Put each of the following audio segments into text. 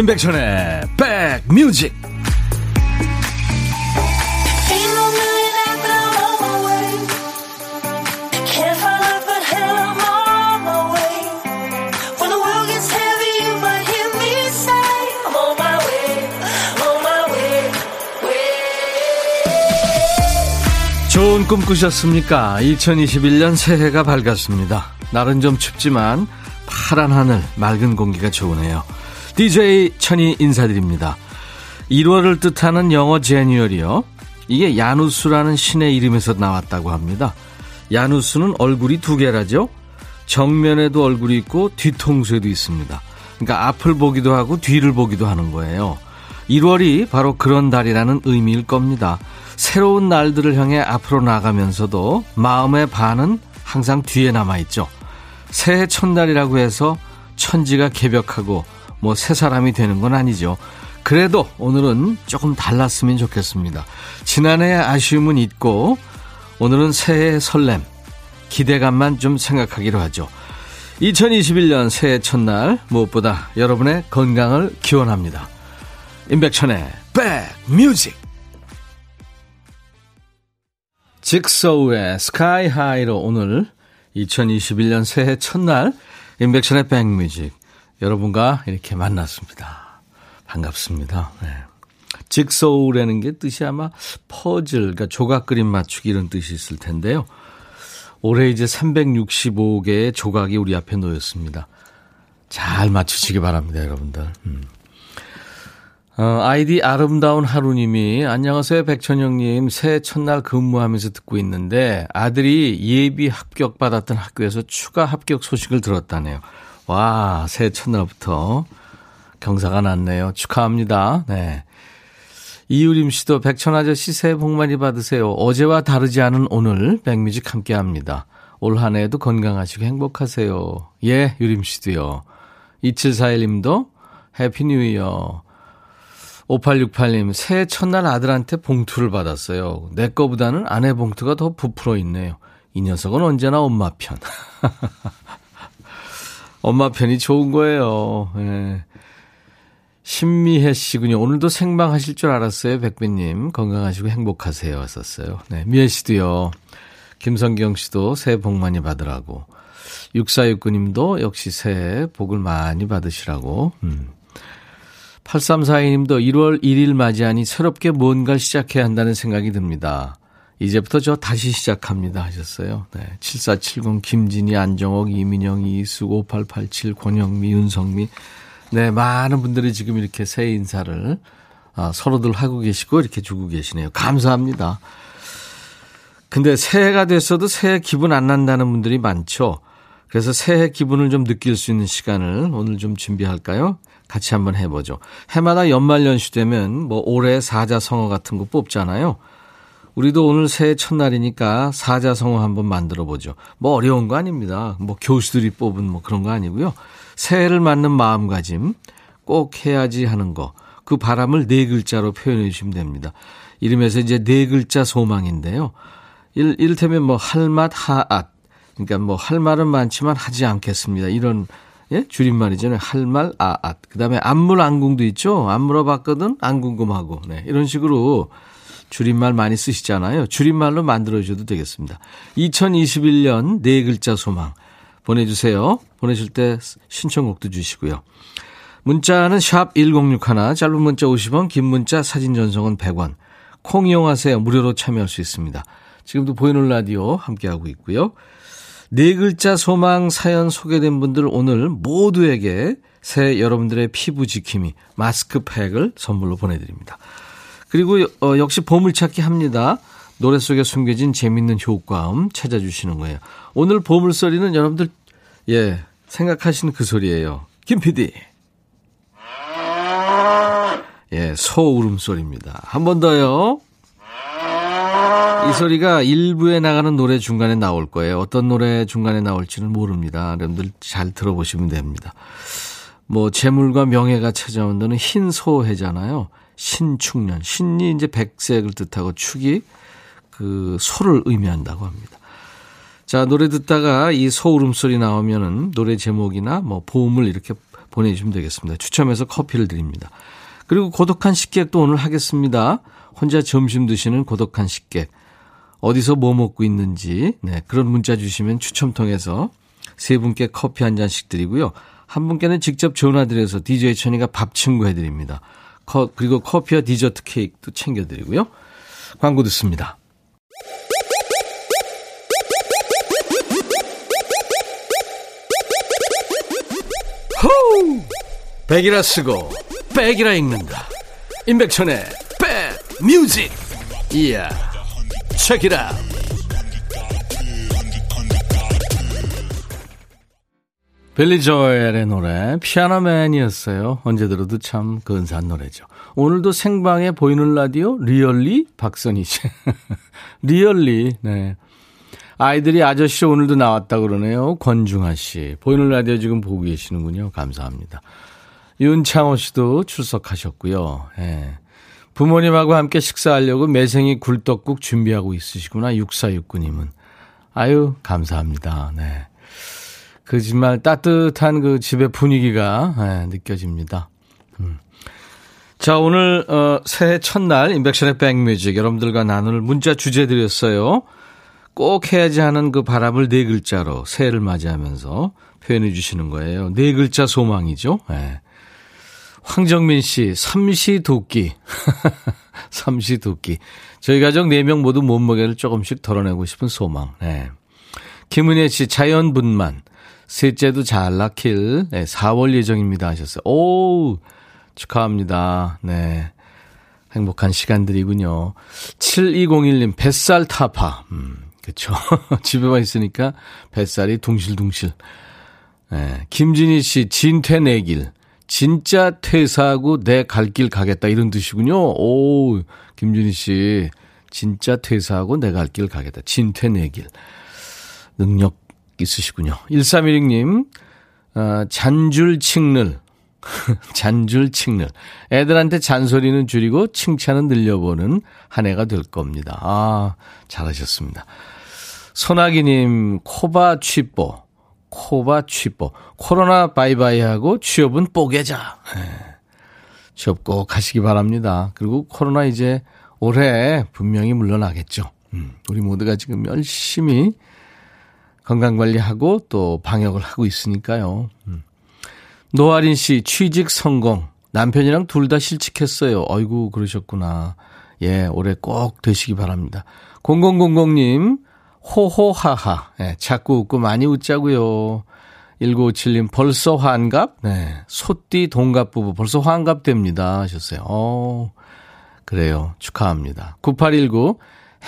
임백천의 백뮤직 좋은 꿈 꾸셨습니까? 2021년 새해가 밝았습니다. 날은 좀 춥지만 파란 하늘, 맑은 공기가 좋으네요. DJ 천이 인사드립니다. 1월을 뜻하는 영어 제뉴얼이요. 이게 야누스라는 신의 이름에서 나왔다고 합니다. 야누스는 얼굴이 두 개라죠. 정면에도 얼굴이 있고 뒤통수에도 있습니다. 그러니까 앞을 보기도 하고 뒤를 보기도 하는 거예요. 1월이 바로 그런 달이라는 의미일 겁니다. 새로운 날들을 향해 앞으로 나가면서도 마음의 반은 항상 뒤에 남아있죠. 새해 첫날이라고 해서 천지가 개벽하고 뭐 새 사람이 되는 건 아니죠. 그래도 오늘은 조금 달랐으면 좋겠습니다. 지난해의 아쉬움은 잊고 오늘은 새해의 설렘, 기대감만 좀 생각하기로 하죠. 2021년 새해 첫날 무엇보다 여러분의 건강을 기원합니다. 임백천의 백뮤직 직소우의 스카이하이로 오늘 2021년 새해 첫날 임백천의 백뮤직 여러분과 이렇게 만났습니다. 반갑습니다. 네. 직소우라는 게 뜻이 아마 퍼즐, 그러니까 조각 그림 맞추기 이런 뜻이 있을 텐데요. 올해 이제 365개의 조각이 우리 앞에 놓였습니다. 잘 맞추시기 바랍니다, 여러분들. 음. 어, 아이디 아름다운 하루님이 안녕하세요 백천영님 새해 첫날 근무하면서 듣고 있는데 아들이 예비 합격 받았던 학교에서 추가 합격 소식을 들었다네요. 와 새해 첫날부터 경사가 났네요. 축하합니다. 네. 이유림 씨도 백천 아저씨 새해 복 많이 받으세요. 어제와 다르지 않은 오늘 백뮤직 함께 합니다. 올 한 해에도 건강하시고 행복하세요. 예, 유림 씨도요. 2741님도 Happy New Year. 5868님, 새해 첫날 아들한테 봉투를 받았어요. 내 거보다는 아내 봉투가 더 부풀어 있네요. 이 녀석은 언제나 엄마 편. 엄마 편이 좋은 거예요. 예. 신미혜 씨군요. 오늘도 생방 하실 줄 알았어요. 백배님. 건강하시고 행복하세요. 왔었어요. 네. 미혜 씨도요. 김성경 씨도 새해 복 많이 받으라고. 6469님도 역시 새해 복을 많이 받으시라고. 음. 8342님도 1월 1일 맞이하니 새롭게 뭔가를 시작해야 한다는 생각이 듭니다. 이제부터 저 다시 시작합니다 하셨어요. 네. 7470 김진희, 안정옥, 이민영, 이수, 5887, 권영미, 윤성미. 네, 많은 분들이 지금 이렇게 새해 인사를 아, 서로들 하고 계시고 이렇게 주고 계시네요. 감사합니다. 근데 새해가 됐어도 새해 기분 안 난다는 분들이 많죠. 그래서 새해 기분을 좀 느낄 수 있는 시간을 오늘 좀 준비할까요? 같이 한번 해보죠. 해마다 연말 연시 되면 뭐 올해 사자성어 같은 거 뽑잖아요. 우리도 오늘 새해 첫날이니까 사자성어 한번 만들어 보죠. 뭐 어려운 거 아닙니다. 뭐 교수들이 뽑은 뭐 그런 거 아니고요. 새해를 맞는 마음가짐, 꼭 해야지 하는 거, 그 바람을 네 글자로 표현해 주시면 됩니다. 이름에서 이제 네 글자 소망인데요. 일, 이를테면 뭐 할맛 하앗. 그러니까 뭐 할 말은 많지만 하지 않겠습니다. 이런 예? 줄임말이잖아요. 할 말, 아, 앗. 그 다음에 안물, 안궁도 있죠? 안 물어봤거든? 안 궁금하고. 네. 이런 식으로 줄임말 많이 쓰시잖아요. 줄임말로 만들어주셔도 되겠습니다. 2021년 네 글자 소망 보내주세요. 보내실 때 신청곡도 주시고요. 문자는 샵 1061, 짧은 문자 50원, 긴 문자 사진 전송은 100원. 콩 이용하세요. 무료로 참여할 수 있습니다. 지금도 보이는 라디오 함께하고 있고요. 네 글자 소망 사연 소개된 분들 오늘 모두에게 새 여러분들의 피부 지킴이 마스크팩을 선물로 보내드립니다. 그리고 어, 역시 보물찾기 합니다. 노래 속에 숨겨진 재밌는 효과음 찾아주시는 거예요. 오늘 보물소리는 여러분들 예 생각하시는 그 소리예요. 김 PD. 예, 소 울음소리입니다. 한 번 더요. 이 소리가 일부에 나가는 노래 중간에 나올 거예요. 어떤 노래 중간에 나올지는 모릅니다. 여러분들 잘 들어보시면 됩니다. 뭐 재물과 명예가 찾아온다는 흰 소해잖아요. 신축년. 신이 이제 백색을 뜻하고 축이 그 소를 의미한다고 합니다. 자, 노래 듣다가 이 소 울음 소리 나오면은 노래 제목이나 뭐 보험을 이렇게 보내주시면 되겠습니다. 추첨해서 커피를 드립니다. 그리고 고독한 식객도 오늘 하겠습니다. 혼자 점심 드시는 고독한 식객. 어디서 뭐 먹고 있는지, 네, 그런 문자 주시면 추첨 통해서 세 분께 커피 한 잔씩 드리고요. 한 분께는 직접 전화 드려서 DJ 천이가 밥 친구 해드립니다. 그리고 커피와 디저트 케이크도 챙겨드리고요. 광고 듣습니다. 호우! 백이라 쓰고 백이라 읽는다. 임백천의 백 뮤직. 이야. 책이라. 빌리 조엘의 노래 Piano Man이었어요. 언제 들어도 참 근사한 노래죠. 오늘도 생방에 보이는 라디오 really 박선희 씨. really 네. 아이들이 아저씨 오늘도 나왔다 그러네요. 권중아 씨. 보이는 라디오 지금 보고 계시는군요. 감사합니다. 윤창호 씨도 출석하셨고요. 예. 부모님하고 함께 식사하려고 매생이 굴떡국 준비하고 있으시구나. 6469님은. 아유, 감사합니다. 네. 그 정말 따뜻한 그 집의 분위기가 네, 느껴집니다. 음. 자, 오늘 어, 새해 첫날 인백션의 백뮤직 여러분들과 나눌 문자 주제 드렸어요. 꼭 해야지 하는 그 바람을 네 글자로 새해를 맞이하면서 표현해 주시는 거예요. 네 글자 소망이죠. 네. 황정민 씨, 삼시 도끼. 삼시 도끼. 저희 가족 4명 모두 몸무게를 조금씩 덜어내고 싶은 소망. 네. 김은혜 씨, 자연분만. 셋째도 잘 낳길. 네, 4월 예정입니다 하셨어요. 오, 축하합니다. 네. 행복한 시간들이군요. 7201님, 뱃살 타파. 음, 그쵸. 집에만 있으니까 뱃살이 둥실둥실. 네. 김진희 씨, 진퇴 내길. 진짜 퇴사하고 내 갈 길 가겠다 이런 뜻이군요. 오, 김준희 씨. 진짜 퇴사하고 내 갈 길 가겠다. 진퇴 내길. 능력 있으시군요. 1316님, 어, 잔줄 칭늘. 잔줄 칭늘. 애들한테 잔소리는 줄이고 칭찬은 늘려보는 한 해가 될 겁니다. 아, 잘하셨습니다. 소나기님, 코바 취뽀. 코바 취뽀. 코로나 바이바이 하고 취업은 뽀개자. 네. 취업 꼭 하시기 바랍니다. 그리고 코로나 이제 올해 분명히 물러나겠죠. 음, 우리 모두가 지금 열심히 건강관리하고 또 방역을 하고 있으니까요. 음. 노아린 씨 취직 성공. 남편이랑 둘 다 실직했어요. 어이구 그러셨구나. 예, 올해 꼭 되시기 바랍니다. 0000님 호호하하. 예, 자꾸 웃고 많이 웃자고요. 1957님 벌써 환갑? 네. 소띠 동갑 부부 벌써 환갑 됩니다 하셨어요. 어. 그래요. 축하합니다. 9819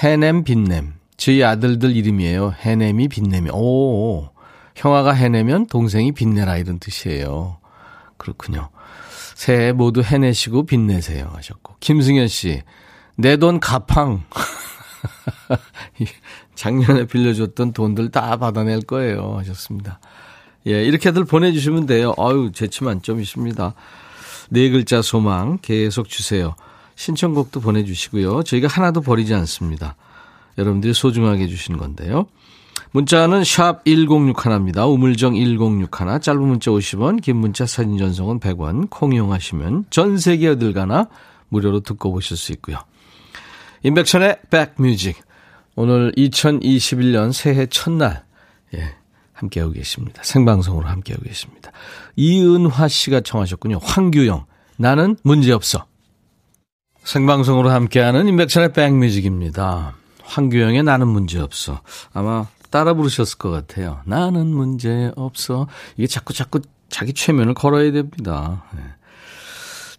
해냄 빛냄. 저희 아들들 이름이에요. 해냄이 빛냄이. 오. 형아가 해내면 동생이 빛내라 이런 뜻이에요. 그렇군요. 새해 모두 해내시고 빛내세요 하셨고. 김승현 씨. 내 돈 가팡. 작년에 빌려줬던 돈들 다 받아낼 거예요. 하셨습니다. 예, 이렇게들 보내주시면 돼요. 아유, 재치 만점이십니다. 네 글자 소망 계속 주세요. 신청곡도 보내주시고요. 저희가 하나도 버리지 않습니다. 여러분들이 소중하게 해주시는 건데요. 문자는 샵 1061입니다. 우물정 1061. 짧은 문자 50원, 긴 문자 사진 전송은 100원. 콩 이용하시면 전 세계 어딜 가나 무료로 듣고 보실 수 있고요. 인백천의 백뮤직. 오늘 2021년 새해 첫날, 예, 함께하고 계십니다. 생방송으로 함께하고 계십니다. 이은화 씨가 청하셨군요. 황규영. 나는 문제없어. 생방송으로 함께하는 인백천의 백뮤직입니다. 황규영의 나는 문제 없어. 아마 따라 부르셨을 것 같아요. 나는 문제 없어. 이게 자꾸 자꾸 자기 최면을 걸어야 됩니다. 네.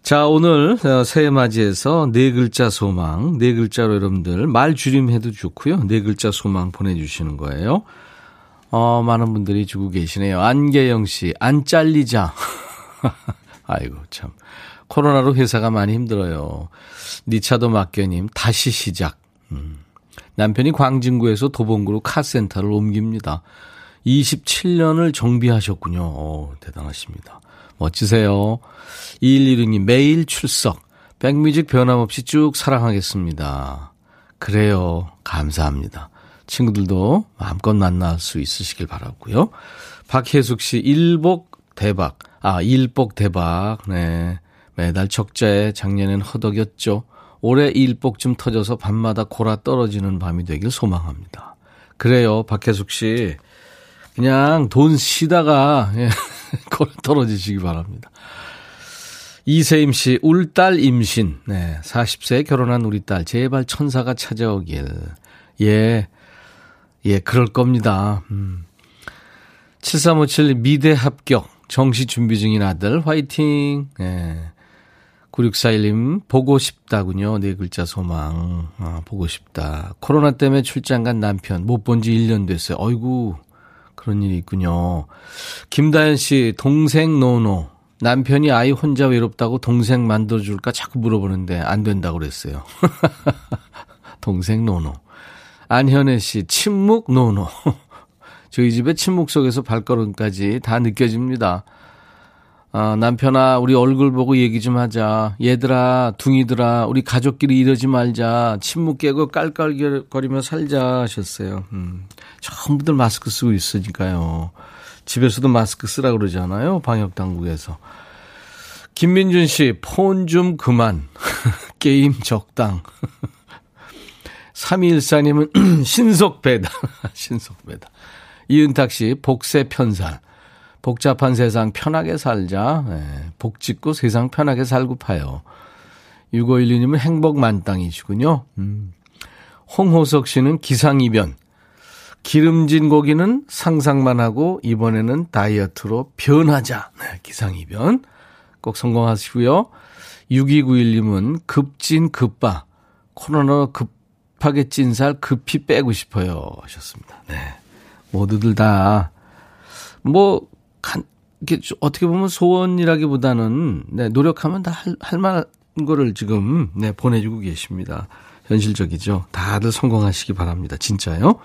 자, 오늘 어, 새해 맞이해서 네 글자 소망, 네 글자로 여러분들 말 줄임해도 좋고요. 네 글자 소망 보내주시는 거예요. 어, 많은 분들이 주고 계시네요. 안계영 씨, 안 잘리자. 아이고, 참. 코로나로 회사가 많이 힘들어요. 니차도 막견님, 다시 시작. 음. 남편이 광진구에서 도봉구로 카센터를 옮깁니다. 27년을 정비하셨군요. 오, 대단하십니다. 멋지세요. 2116님, 매일 출석. 백뮤직 변함없이 쭉 사랑하겠습니다. 그래요. 감사합니다. 친구들도 마음껏 만날 수 있으시길 바라고요. 박혜숙 씨, 일복 대박. 아, 일복 대박. 네. 매달 적자에 작년엔 허덕였죠. 올해 일복 좀 터져서 밤마다 골아 떨어지는 밤이 되길 소망합니다. 그래요, 박혜숙 씨. 그냥 돈 쉬다가, 예, 골아 떨어지시기 바랍니다. 이세임 씨, 울 딸 임신. 네, 40세에 결혼한 우리 딸, 제발 천사가 찾아오길. 예, 예, 그럴 겁니다. 음. 7357 미대 합격, 정시 준비 중인 아들, 화이팅. 예. 9641님, 보고 싶다군요. 네 글자 소망. 아, 보고 싶다. 코로나 때문에 출장 간 남편, 못 본 지 1년 됐어요. 어이구, 그런 일이 있군요. 김다현 씨, 동생 no no. 남편이 아이 혼자 외롭다고 동생 만들어줄까 자꾸 물어보는데 안 된다고 그랬어요. 동생 no no. 안현애 씨, 침묵 no no. 저희 집의 침묵 속에서 발걸음까지 다 느껴집니다. 아, 남편아, 우리 얼굴 보고 얘기 좀 하자. 얘들아, 둥이들아, 우리 가족끼리 이러지 말자. 침묵 깨고 깔깔거리며 살자 하셨어요. 음, 전부들 마스크 쓰고 있으니까요. 집에서도 마스크 쓰라 그러잖아요. 방역 당국에서. 김민준 씨, 폰 좀 그만. 게임 적당. 3214님은 신속 배달. 신속 배달. 이은탁 씨, 복세 편살. 복잡한 세상 편하게 살자. 네, 복 짓고 세상 편하게 살고 파요. 6512님은 행복 만땅이시군요. 음. 홍호석 씨는 기상이변. 기름진 고기는 상상만 하고 이번에는 다이어트로 변하자. 네, 기상이변. 꼭 성공하시고요. 6291님은 급진 급바. 코로나 급하게 찐 살 급히 빼고 싶어요. 하셨습니다. 네. 모두들 다, 뭐, 간, 이게 어떻게 보면 소원이라기보다는, 네, 노력하면 다 할, 할 만한 거를 지금, 네, 보내주고 계십니다. 현실적이죠. 다들 성공하시기 바랍니다. 진짜요.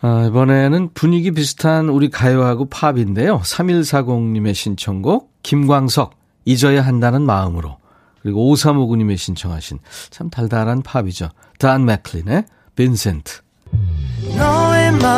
아, 이번에는 분위기 비슷한 우리 가요하고 팝인데요. 3140님의 신청곡, 김광석, 잊어야 한다는 마음으로. 그리고 5359님의 신청하신 참 달달한 팝이죠. 단 맥클린의 빈센트. 너의 마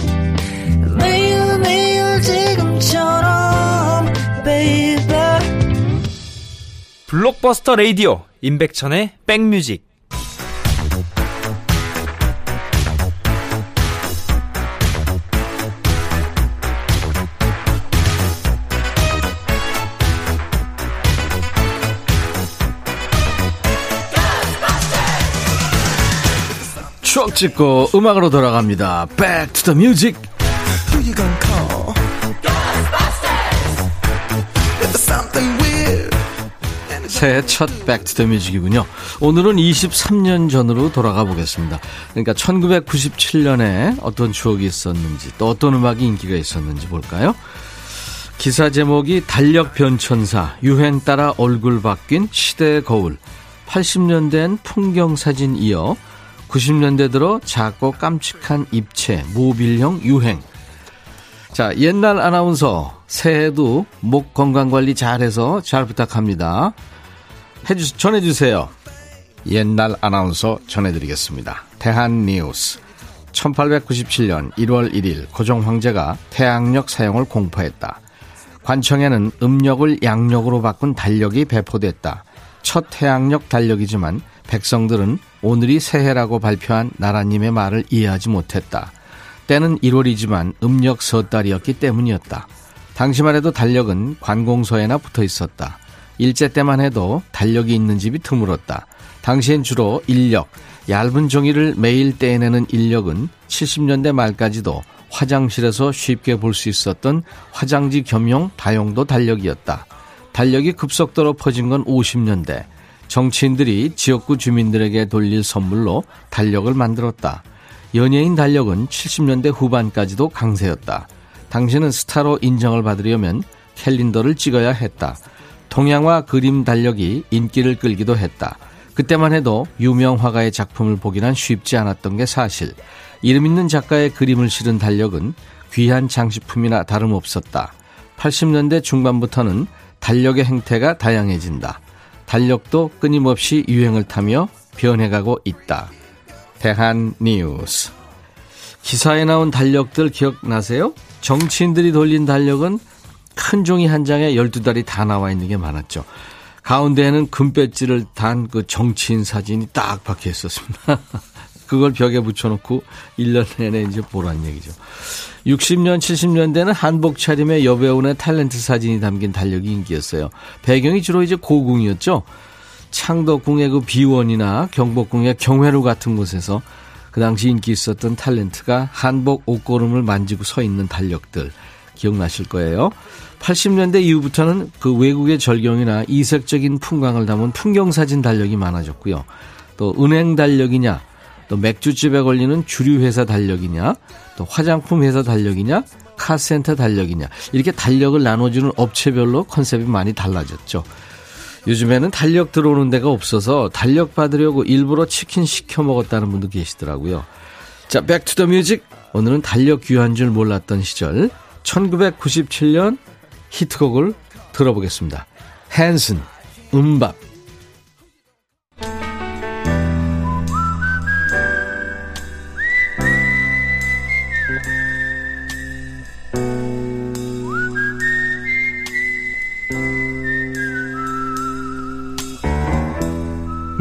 블록버스터 레이디오 임백천의 백뮤직 추억 찍고 음악으로 돌아갑니다. The music. 새해 첫 the Music이군요. 오늘은 23년 전으로 돌아가 보겠습니다. 그러니까 1997년에 어떤 추억이 있었는지 또 어떤 음악이 인기가 있었는지 볼까요? 기사 제목이 달력 변천사, 유행 따라 얼굴 바뀐 시대의 거울, 80년대엔 풍경 사진 이어 90년대 들어 작고 깜찍한 입체, 모빌형 유행. 자, 옛날 아나운서 새해도 목 건강 관리 잘해서 잘 부탁합니다. 해주, 전해주세요. 옛날 아나운서 전해드리겠습니다. 대한뉴스. 1897년 1월 1일 고종 황제가 태양력 사용을 공포했다. 관청에는 음력을 양력으로 바꾼 달력이 배포됐다. 첫 태양력 달력이지만 백성들은 오늘이 새해라고 발표한 나라님의 말을 이해하지 못했다. 때는 1월이지만 음력 서달이었기 때문이었다. 당시만 해도 달력은 관공서에나 붙어 있었다. 일제 때만 해도 달력이 있는 집이 드물었다. 당시엔 주로 인력, 얇은 종이를 매일 떼내는 인력은 70년대 말까지도 화장실에서 쉽게 볼 수 있었던 화장지 겸용 다용도 달력이었다. 달력이 급속도로 퍼진 건 50년대. 정치인들이 지역구 주민들에게 돌릴 선물로 달력을 만들었다. 연예인 달력은 70년대 후반까지도 강세였다. 당신은 스타로 인정을 받으려면 캘린더를 찍어야 했다. 동양화 그림 달력이 인기를 끌기도 했다. 그때만 해도 유명 화가의 작품을 보기란 쉽지 않았던 게 사실. 이름 있는 작가의 그림을 실은 달력은 귀한 장식품이나 다름없었다. 80년대 중반부터는 달력의 행태가 다양해진다. 달력도 끊임없이 유행을 타며 변해가고 있다. 대한 뉴스. 기사에 나온 달력들 기억나세요? 정치인들이 돌린 달력은 큰 종이 한 장에 12달이 다 나와 있는 게 많았죠. 가운데에는 금배지를 단 그 정치인 사진이 딱 박혀 있었습니다. 그걸 벽에 붙여놓고 1년 내내 이제 보란 얘기죠. 60년, 70년대는 한복 차림의 여배우의 탤런트 사진이 담긴 달력이 인기였어요. 배경이 주로 이제 고궁이었죠. 창덕궁의 그 비원이나 경복궁의 경회루 같은 곳에서 그 당시 인기 있었던 탤런트가 한복 옷걸음을 만지고 서 있는 달력들 기억나실 거예요. 80년대 이후부터는 그 외국의 절경이나 이색적인 풍광을 담은 풍경사진 달력이 많아졌고요. 또 은행 달력이냐, 또 맥주집에 걸리는 주류회사 달력이냐, 또 화장품 회사 달력이냐, 카센터 달력이냐, 이렇게 달력을 나눠주는 업체별로 컨셉이 많이 달라졌죠. 요즘에는 달력 들어오는 데가 없어서 달력 받으려고 일부러 치킨 시켜 먹었다는 분도 계시더라고요. 자, Back to the Music. 오늘은 달력 귀한 줄 몰랐던 시절 1997년 히트곡을 들어보겠습니다. 헨슨, 음밥.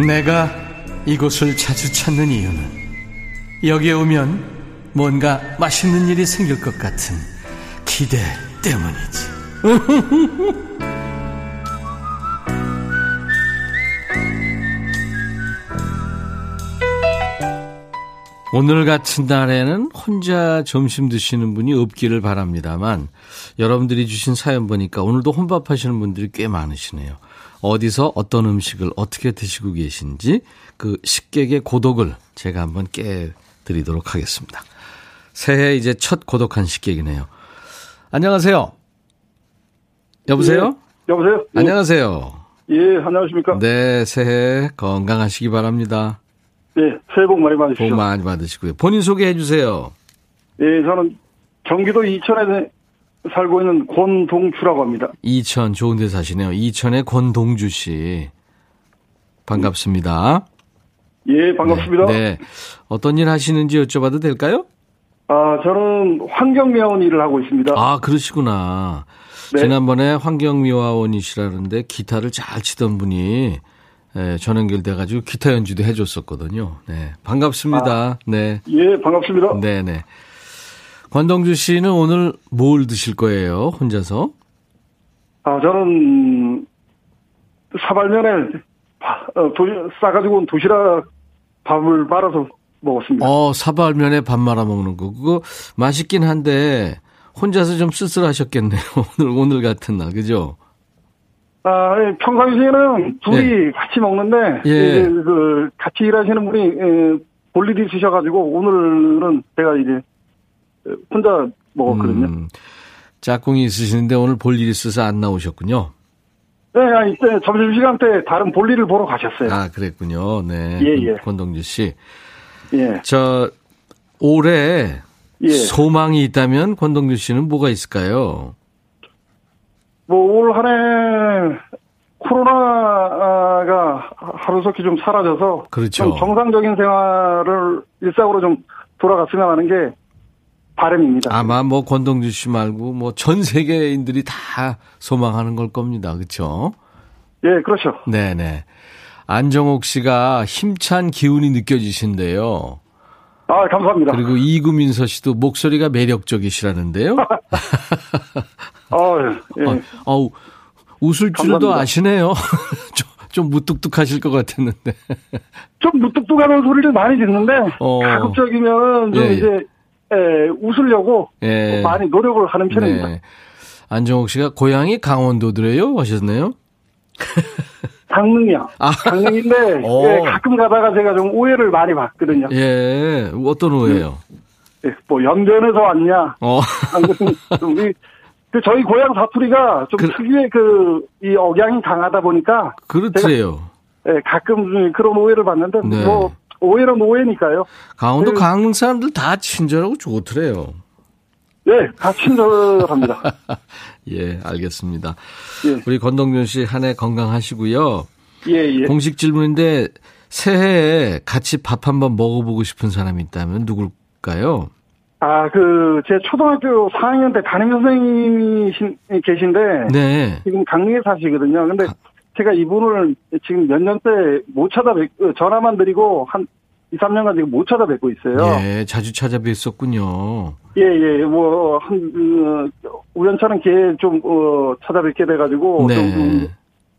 내가 이곳을 자주 찾는 이유는 여기에 오면 뭔가 맛있는 일이 생길 것 같은 기대 때문이지. 오늘 같은 날에는 혼자 점심 드시는 분이 없기를 바랍니다만 여러분들이 주신 사연 보니까 오늘도 혼밥 하시는 분들이 꽤 많으시네요. 어디서 어떤 음식을 어떻게 드시고 계신지 그 식객의 고독을 제가 한번 깨드리도록 하겠습니다. 새해 이제 첫 고독한 식객이네요. 안녕하세요. 여보세요? 예, 여보세요? 예. 안녕하세요. 예, 안녕하십니까? 네, 새해 건강하시기 바랍니다. 예, 새해 복 많이 받으십시오. 복 많이 받으시고요. 본인 소개해 주세요. 예, 저는 경기도 이천에 살고 있는 권동주라고 합니다. 이천 좋은 데 사시네요. 이천의 권동주 씨. 반갑습니다. 예, 반갑습니다. 네, 네. 어떤 일 하시는지 여쭤봐도 될까요? 아, 저는 환경미화원 일을 하고 있습니다. 아, 그러시구나. 네. 지난번에 환경미화원이시라는데 기타를 잘 치던 분이 예, 전연결돼가지고 기타 연주도 해줬었거든요. 네, 반갑습니다. 아, 네. 예, 반갑습니다. 네네. 권동주 씨는 오늘 뭘 드실 거예요, 혼자서? 아, 저는 사발면에 어, 도, 싸가지고 온 도시락 밥을 말아서 먹었습니다. 어, 사발면에 밥 말아 먹는 거. 그거 맛있긴 한데 혼자서 좀 쓸쓸하셨겠네요. 오늘 오늘 같은 날. 그죠? 아, 예, 평상시에는 둘이 예. 같이 먹는데 예. 그 같이 일하시는 분이 예, 볼 일이 있으셔 가지고 오늘은 제가 이제 혼자 먹었거든요. 음, 짝꿍이 있으시는데 오늘 볼 일이 있어서 안 나오셨군요. 네, 이때 점심시간 때 다른 볼일을 보러 가셨어요. 아, 그랬군요. 네. 예, 예. 권동주 씨. 예. 저, 올해 예. 소망이 있다면 권동주 씨는 뭐가 있을까요? 뭐, 올 한해 코로나가 하루속히 좀 사라져서 그렇죠. 좀 정상적인 생활을 일상으로 좀 돌아갔으면 하는 게 바람입니다. 아마 뭐 권동주 씨 말고 뭐 전 세계인들이 다 소망하는 걸 겁니다. 그렇죠? 예, 그렇죠. 네 네. 안정옥 씨가 힘찬 기운이 느껴지신데요. 아, 감사합니다. 그리고 이구민서 씨도 목소리가 매력적이시라는데요. 아, 예. 어, 어, 웃을 줄도 아시네요. 좀, 좀 무뚝뚝하실 것 같았는데. 좀 무뚝뚝하는 소리를 많이 듣는데 어. 가급적이면 좀 예, 예. 이제 예, 웃으려고 예. 많이 노력을 하는 편입니다. 네. 안정옥 씨가 고향이 강원도더래요 하셨네요. 강릉이요. 아. 강릉인데 어. 예, 가끔 가다가 제가 좀 오해를 많이 받거든요. 예, 어떤 오해요? 예, 뭐 연변에서 왔냐? 어. 우리 그 저희 고향 사투리가 좀 그, 특유의 그 이 억양이 강하다 보니까 그렇지요. 예, 가끔 그런 오해를 받는데 네. 뭐 오해는 오해니까요. 강원도 그, 강릉 사람들 다 친절하고 좋더래요. 네, 다 친절합니다. 예, 알겠습니다. 예. 우리 권동준 씨한 해 건강하시고요. 예, 예. 공식 질문인데 새해에 같이 밥 한번 먹어보고 싶은 사람이 있다면 누굴까요? 아, 그, 제 초등학교 4학년 때 담임 선생님이 계신데. 네. 지금 강릉에 사시거든요. 근데 아. 제가 이분을 지금 몇 년째 못 찾아뵙, 어, 전화만 드리고 한 2, 3년간 지금 못 찾아뵙고 있어요. 예, 자주 찾아뵙었군요. 예, 예, 뭐, 한, 어, 우연찮은 좀, 어, 찾아뵙게 돼가지고. 네. 좀, 음,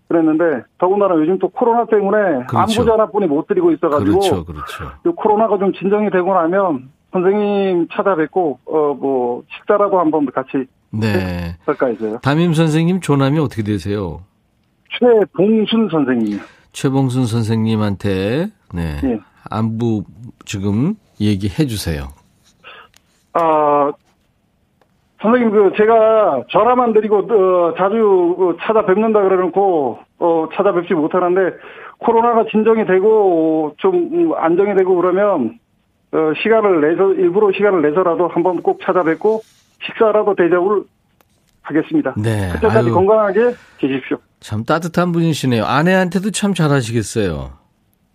그랬는데, 더군다나 요즘 또 코로나 때문에 그렇죠. 안부 전화뿐이 못 드리고 있어가지고. 그렇죠, 그렇죠. 코로나가 좀 진정이 되고 나면 선생님 찾아뵙고, 어, 뭐, 식사라도 한번 같이. 네. 할까 해서요. 담임 선생님 조남이 어떻게 되세요? 최봉순 선생님. 최봉순 선생님한테, 네. 네. 안부 지금 얘기해 주세요. 아, 선생님, 그, 제가 전화만 드리고, 어, 자주 그 찾아뵙는다 그러놓고, 어, 찾아뵙지 못하는데, 코로나가 진정이 되고, 좀 안정이 되고 그러면, 어, 시간을 내서, 일부러 시간을 내서라도 한번 꼭 찾아뵙고, 식사라도 대접을 하겠습니다. 네. 그때까지 아유, 건강하게 계십시오. 참 따뜻한 분이시네요. 아내한테도 참 잘하시겠어요.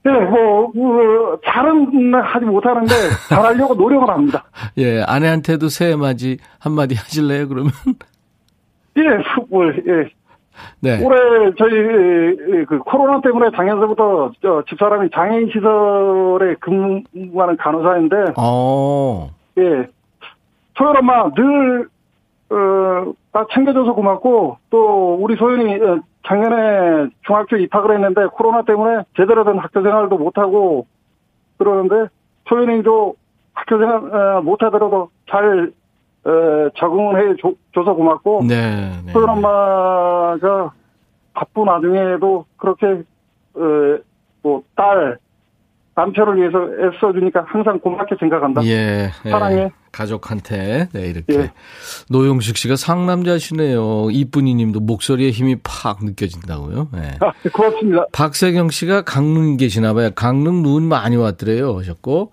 네, 뭐, 뭐 잘은 하지 못하는데 잘하려고 노력을 합니다. 예, 아내한테도 새해 맞이 한마디 하실래요? 그러면? 예, 뭐, 예. 네. 올해 저희 그 코로나 때문에 작년서부터 저 집사람이 장애인 시설에 근무하는 간호사인데, 어. 예, 소연 엄마 늘 어, 딱 챙겨줘서 고맙고 또 우리 소연이 어, 작년에 중학교 입학을 했는데 코로나 때문에 제대로 된 학교 생활도 못하고 그러는데 소연이도 학교 생활 어, 못하더라도 잘 어, 적응을 해 줘서 고맙고 네, 네. 소연 엄마가 바쁜 와중에도 그렇게 어, 뭐딸 남편을 위해서 애써주니까 항상 고맙게 생각한다. 예, 예. 사랑해. 예. 가족한테 네 이렇게 예. 노용식 씨가 상남자시네요. 이쁜이님도 목소리에 힘이 팍 느껴진다고요. 네. 아, 고맙습니다. 박세경 씨가 강릉 계시나 봐요. 강릉 눈 많이 왔더래요. 하셨고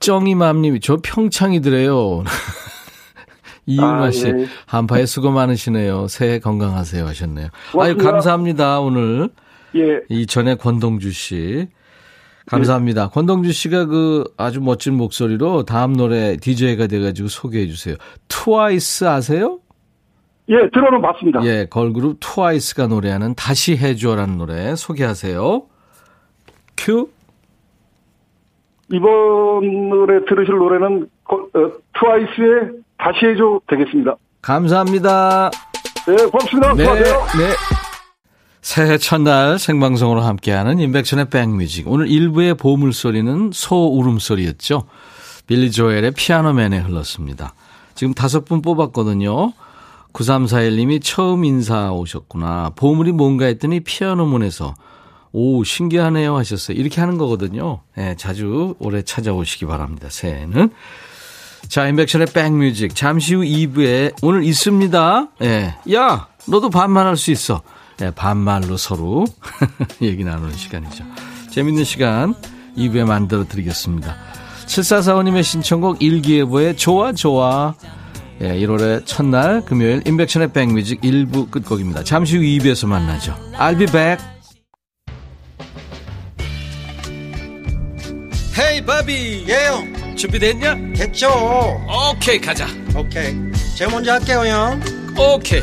쩡이맘님이 저 평창이더래요. 이윤아 아, 씨 예. 한파에 수고 많으시네요. 새해 건강하세요 하셨네요. 고맙습니다. 아유 감사합니다 오늘. 예. 이전에 권동주 씨. 감사합니다. 네. 권동주 씨가 그 아주 멋진 목소리로 다음 노래 DJ가 돼가지고 소개해 주세요. 트와이스 아세요? 예, 들어는 봤습니다. 예, 걸그룹 트와이스가 노래하는 다시 해줘라는 노래 소개하세요. 큐. 이번 노래 들으실 노래는 어, 트와이스의 다시 해줘 되겠습니다. 감사합니다. 네, 고맙습니다. 네, 수고하세요. 네. 새해 첫날 생방송으로 함께하는 인백션의 백뮤직. 오늘 일부의 보물소리는 소 울음소리였죠. 빌리 조엘의 피아노맨에 흘렀습니다. 지금 다섯 분 뽑았거든요. 9341님이 처음 인사 오셨구나. 보물이 뭔가 했더니 피아노문에서 오, 신기하네요 하셨어요. 이렇게 하는 거거든요. 네, 자주 올해 찾아오시기 바랍니다. 새해에는. 자, 인백션의 백뮤직. 잠시 후 2부에 오늘 있습니다. 예. 네. 야, 너도 반말할 수 있어. 네, 반말로 서로 얘기 나누는 시간이죠. 재밌는 시간 2부에 만들어 드리겠습니다. 7445님의 신청곡 일기예보의 좋아 좋아 예, 1월의 첫날 금요일 인백션의 백뮤직 1부 끝곡입니다. 잠시 후 2부에서 만나죠. I'll be back. 헤이 바비 예영 준비됐냐? 됐죠 오케이 가자 오케이 제가 먼저 할게요 형 오케이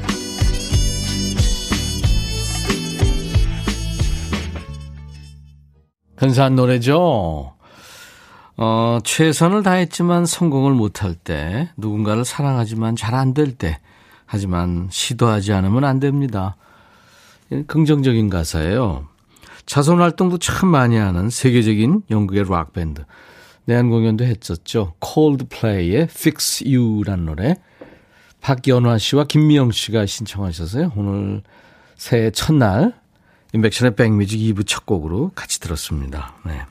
근사한 노래죠. 어, 최선을 다했지만 성공을 못할 때, 누군가를 사랑하지만 잘 안 될 때, 하지만 시도하지 않으면 안 됩니다. 긍정적인 가사예요. 자선 활동도 참 많이 하는 세계적인 영국의 락 밴드. 내한 공연도 했었죠. 콜드플레이의 Fix You라는 노래. 박연화 씨와 김미영 씨가 신청하셔서요. 오늘 새해 첫날 인백션의 백뮤직 2부 첫 곡으로 같이 들었습니다. 네.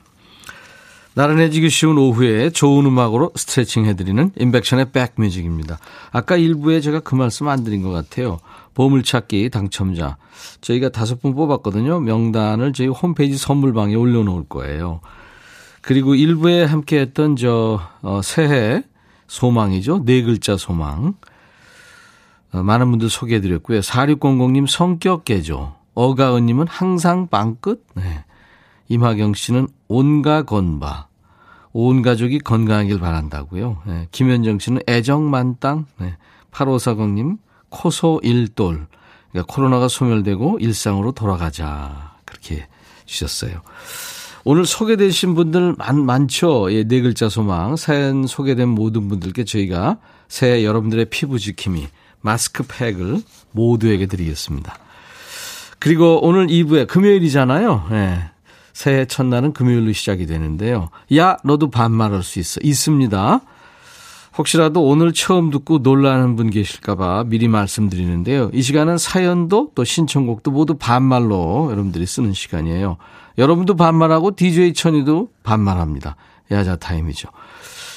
나른해지기 쉬운 오후에 좋은 음악으로 스트레칭 해드리는 인백션의 백뮤직입니다. 아까 1부에 제가 그 말씀 안 드린 것 같아요. 보물찾기 당첨자. 저희가 다섯 분 뽑았거든요. 명단을 저희 홈페이지 선물방에 올려놓을 거예요. 그리고 1부에 함께 했던 저, 어, 새해 소망이죠. 네 글자 소망. 어, 많은 분들 소개해드렸고요. 4600님 성격 개조. 어가은님은 항상 빵끝. 네. 임하경 씨는 온가 건바. 온 가족이 건강하길 바란다고요. 네. 김현정 씨는 애정 만땅. 네. 8540님 코소 일돌. 그러니까 코로나가 소멸되고 일상으로 돌아가자. 그렇게 주셨어요. 오늘 소개되신 분들 많, 많죠? 예, 네 글자 소망. 사연 소개된 모든 분들께 저희가 새해 여러분들의 피부 지킴이 마스크팩을 모두에게 드리겠습니다. 그리고 오늘 2부에 금요일이잖아요. 예. 새해 첫날은 금요일로 시작이 되는데요. 야, 너도 반말할 수 있어. 있습니다. 혹시라도 오늘 처음 듣고 놀라는 분 계실까봐 미리 말씀드리는데요. 이 시간은 사연도 또 신청곡도 모두 반말로 여러분들이 쓰는 시간이에요. 여러분도 반말하고 DJ 천이도 반말합니다. 야자 타임이죠.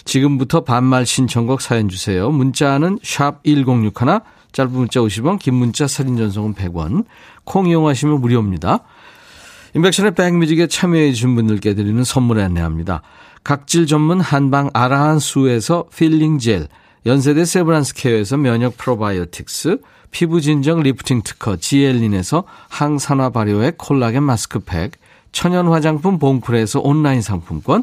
지금부터 반말 신청곡 사연 주세요. 문자는 샵 1061, 짧은 문자 50원, 긴 문자 사진 전송은 100원. 콩 이용하시면 무료입니다. 임백천의 백뮤직에 참여해 주신 분들께 드리는 선물 안내합니다. 각질 전문 한방 아라한수에서 peeling gel, 연세대 세브란스 케어에서 면역 프로바이오틱스, 피부 진정 리프팅 특허 지엘린에서 항산화 발효액 콜라겐 마스크팩, 천연 화장품 봉프레에서 온라인 상품권,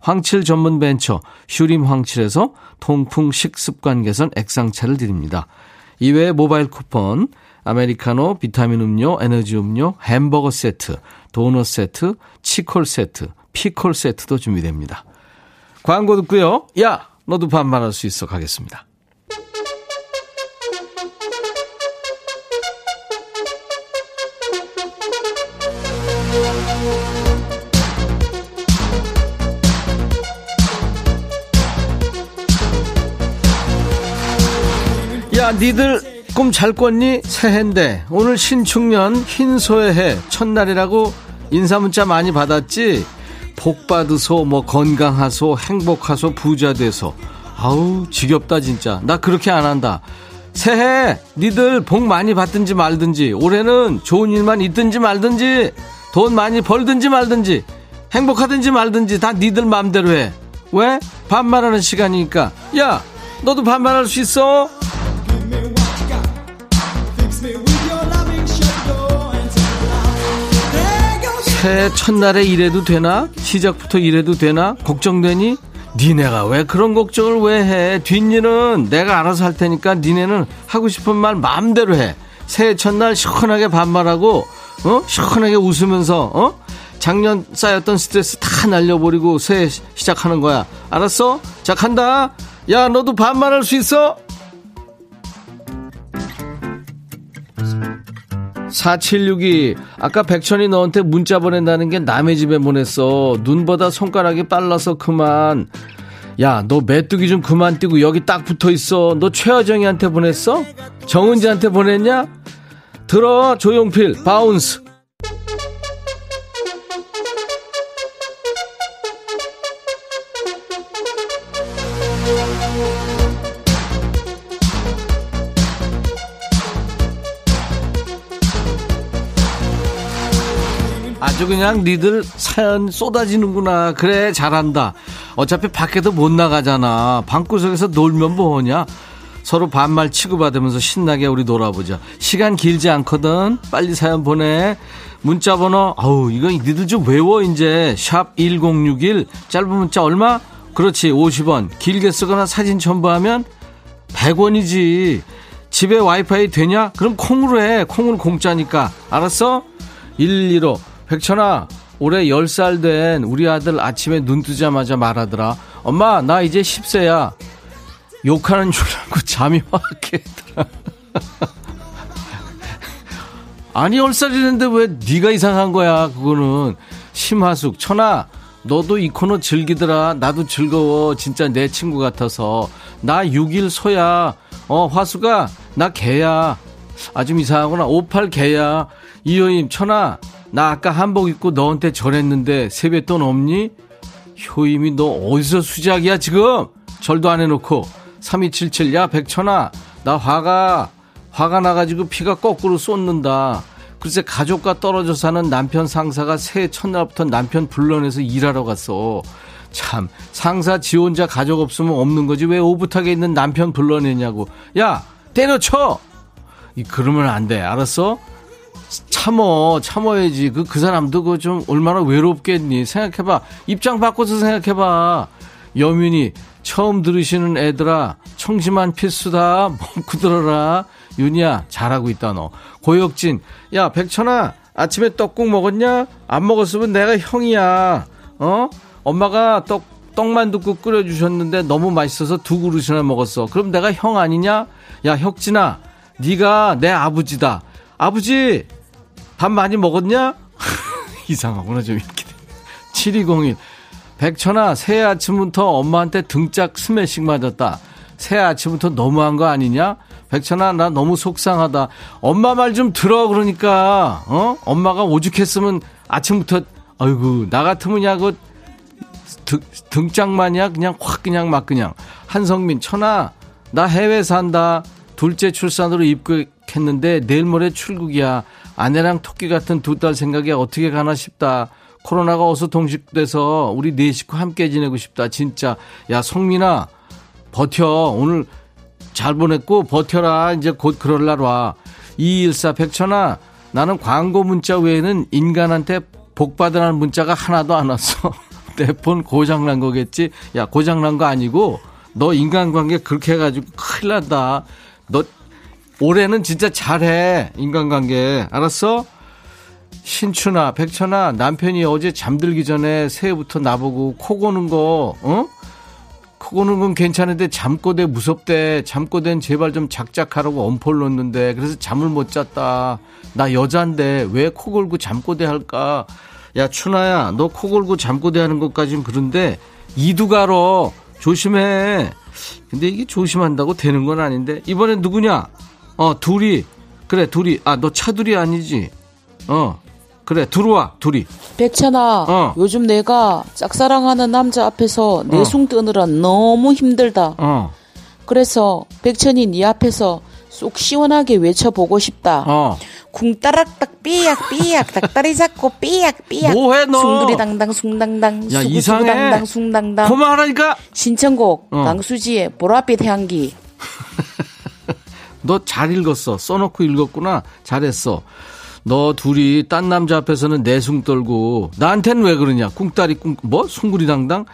황칠 전문 벤처 슈림 황칠에서 통풍 식습관 개선 액상차를 드립니다. 이외에 모바일 쿠폰, 아메리카노, 비타민 음료, 에너지 음료, 햄버거 세트, 도넛 세트, 치콜 세트, 피콜 세트도 준비됩니다. 광고 듣고요. 야, 너도 반말할 수 있어 가겠습니다. 야, 니들 꿈 잘 꿨니? 새해인데 오늘 신축년 흰소의 해 첫날이라고 인사문자 많이 받았지? 복 받으소 뭐 건강하소 행복하소 부자 되소 아우 지겹다 진짜 나 그렇게 안 한다 새해 니들 복 많이 받든지 말든지 올해는 좋은 일만 있든지 말든지 돈 많이 벌든지 말든지 행복하든지 말든지 다 니들 맘대로 해 왜? 반말하는 시간이니까 야 너도 반말할 수 있어? 새해 첫날에 이래도 되나? 시작부터 이래도 되나? 걱정되니? 니네가 왜 그런 걱정을 왜 해? 뒷일은 내가 알아서 할 테니까 니네는 하고 싶은 말 마음대로 해. 새해 첫날 시원하게 반말하고, 어? 시원하게 웃으면서, 어? 작년 쌓였던 스트레스 다 날려버리고 새해 시작하는 거야. 알았어? 자, 간다. 야, 너도 반말할 수 있어? 4762 아까 백천이 너한테 문자 보낸다는 게 남의 집에 보냈어. 눈보다 손가락이 빨라서 그만. 야 너 메뚜기 좀 그만 뛰고 여기 딱 붙어있어. 너 최하정이한테 보냈어? 정은지한테 보냈냐? 들어 조용필. 바운스 아주 그냥 니들 사연 쏟아지는구나. 그래, 잘한다. 어차피 밖에도 못 나가잖아. 방구석에서 놀면 뭐하냐? 서로 반말 치고받으면서 신나게 우리 놀아보자. 시간 길지 않거든. 빨리 사연 보내. 문자 번호, 아우, 이거 니들 좀 외워, 이제. 샵 1061. 짧은 문자 얼마? 그렇지, 50원. 길게 쓰거나 사진 첨부하면 100원이지. 집에 와이파이 되냐? 그럼 콩으로 해. 콩은 공짜니까. 알았어? 115. 백천아, 올해 10살 된 우리 아들 아침에 눈 뜨자마자 말하더라. 엄마, 나 이제 10세야. 욕하는 줄 알고 잠이 확 깨더라. 아니, 10살이는데 왜 네가 이상한 거야, 그거는. 심하숙, 천아, 너도 이 코너 즐기더라. 나도 즐거워. 진짜 내 친구 같아서. 나 6일 소야. 어, 화수가, 나 개야. 아, 좀 이상하구나. 58 개야. 이효임, 천아, 나 아까 한복 입고 너한테 전했는데 세뱃돈 없니? 효임이 너 어디서 수작이야 지금? 절도 안 해놓고. 3277 야 백천아. 나 화가 화가 나가지고 피가 거꾸로 쏟는다. 글쎄 가족과 떨어져 사는 남편 상사가 새해 첫날부터 남편 불러내서 일하러 갔어. 참 상사 지 혼자 가족 없으면 없는 거지. 왜 오붓하게 있는 남편 불러내냐고. 야 때려쳐! 이 그러면 안 돼. 알았어 참어, 참어야지. 그, 그 사람도 그 좀 얼마나 외롭겠니? 생각해봐. 입장 바꿔서 생각해봐. 여민이, 처음 들으시는 애들아, 청심한 필수다. 몸고 들어라. 윤이야, 잘하고 있다, 너. 고혁진, 야, 백천아, 아침에 떡국 먹었냐? 안 먹었으면 내가 형이야. 어? 엄마가 떡, 떡만둣국 끓여주셨는데 너무 맛있어서 두 그릇이나 먹었어. 그럼 내가 형 아니냐? 야, 혁진아, 네가 내 아버지다. 아버지, 밥 많이 먹었냐? 이상하구나, 좀 이렇게. 7201. 백천아, 새해 아침부터 엄마한테 등짝 스매싱 맞았다. 새해 아침부터 너무한 거 아니냐? 백천아, 나 너무 속상하다. 엄마 말 좀 들어, 그러니까. 어? 엄마가 오죽했으면 아침부터, 아이고, 나 같으면 야, 그, 등, 등짝만이야? 그냥 확, 그냥 막 그냥. 한성민, 천아, 나 해외 산다. 둘째 출산으로 입국했는데 내일 모레 출국이야. 아내랑 토끼 같은 두 딸 생각에 어떻게 가나 싶다. 코로나가 어서 동식돼서 우리 네 식구 함께 지내고 싶다. 진짜. 야, 성민아, 버텨. 오늘 잘 보냈고, 버텨라. 이제 곧 그럴 날 와. 214 백천아, 나는 광고 문자 외에는 인간한테 복 받으라는 문자가 하나도 안 왔어. 내 폰 고장난 거겠지? 야, 고장난 거 아니고, 너 인간관계 그렇게 해가지고 큰일 난다. 너 올해는 진짜 잘해. 인간관계. 알았어? 신춘아, 백천아, 남편이 어제 잠들기 전에 새해부터 나보고 코 고는 거, 어? 코 고는 건 괜찮은데 잠꼬대 무섭대. 잠꼬대는 제발 좀 작작하라고 엄포를 놓는데. 그래서 잠을 못 잤다. 나 여잔데 왜 코 골고 잠꼬대 할까? 야, 춘아야, 너 코 골고 잠꼬대 하는 것까진 그런데 이두가로 조심해. 근데 이게 조심한다고 되는 건 아닌데. 이번엔 누구냐? 어, 둘이. 그래, 둘이. 아, 너 차둘이 아니지? 어. 그래, 들어와, 둘이. 백천아, 어. 요즘 내가 짝사랑하는 남자 앞에서 내숭 어. 뜨느라 너무 힘들다. 어. 그래서 백천이 네 앞에서 쏙 시원하게 외쳐보고 싶다. 어. 쿵따락딱 삐약 삐약 닭다리 잡고 삐약 삐약 뭐해 너 숭두리 당당 숭당당 야 이상해 당당 숭당당 그만하라니까 신청곡 어. 강수지의 보랏빛 향기 너 잘 읽었어. 써놓고 읽었구나. 잘했어. 너 둘이 딴 남자 앞에서는 내숭 떨고 나한테는 왜 그러냐? 꿍따리 꿍 뭐? 숭구리 당당?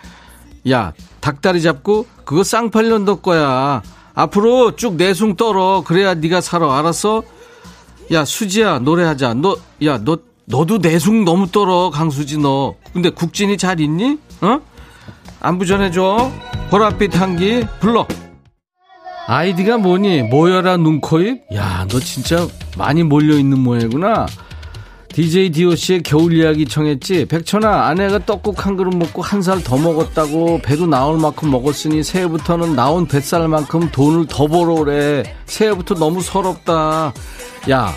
야 닭다리 잡고 그거 쌍팔년 너 거야. 앞으로 쭉 내숭 떨어. 그래야 네가 살아. 알았어? 야 수지야 노래하자. 너 야 너 너도 내숭 너무 떨어 강수지 너. 근데 국진이 잘 있니? 어? 안부 전해줘. 보랏빛 향기 불러. 아이디가 뭐니? 모여라 눈코입? 야, 너 진짜 많이 몰려있는 모양이구나. DJ DOC의 겨울 이야기 청했지? 백천아, 아내가 떡국 한 그릇 먹고 한 살 더 먹었다고 배도 나올 만큼 먹었으니 새해부터는 나온 뱃살만큼 돈을 더 벌어오래. 새해부터 너무 서럽다. 야,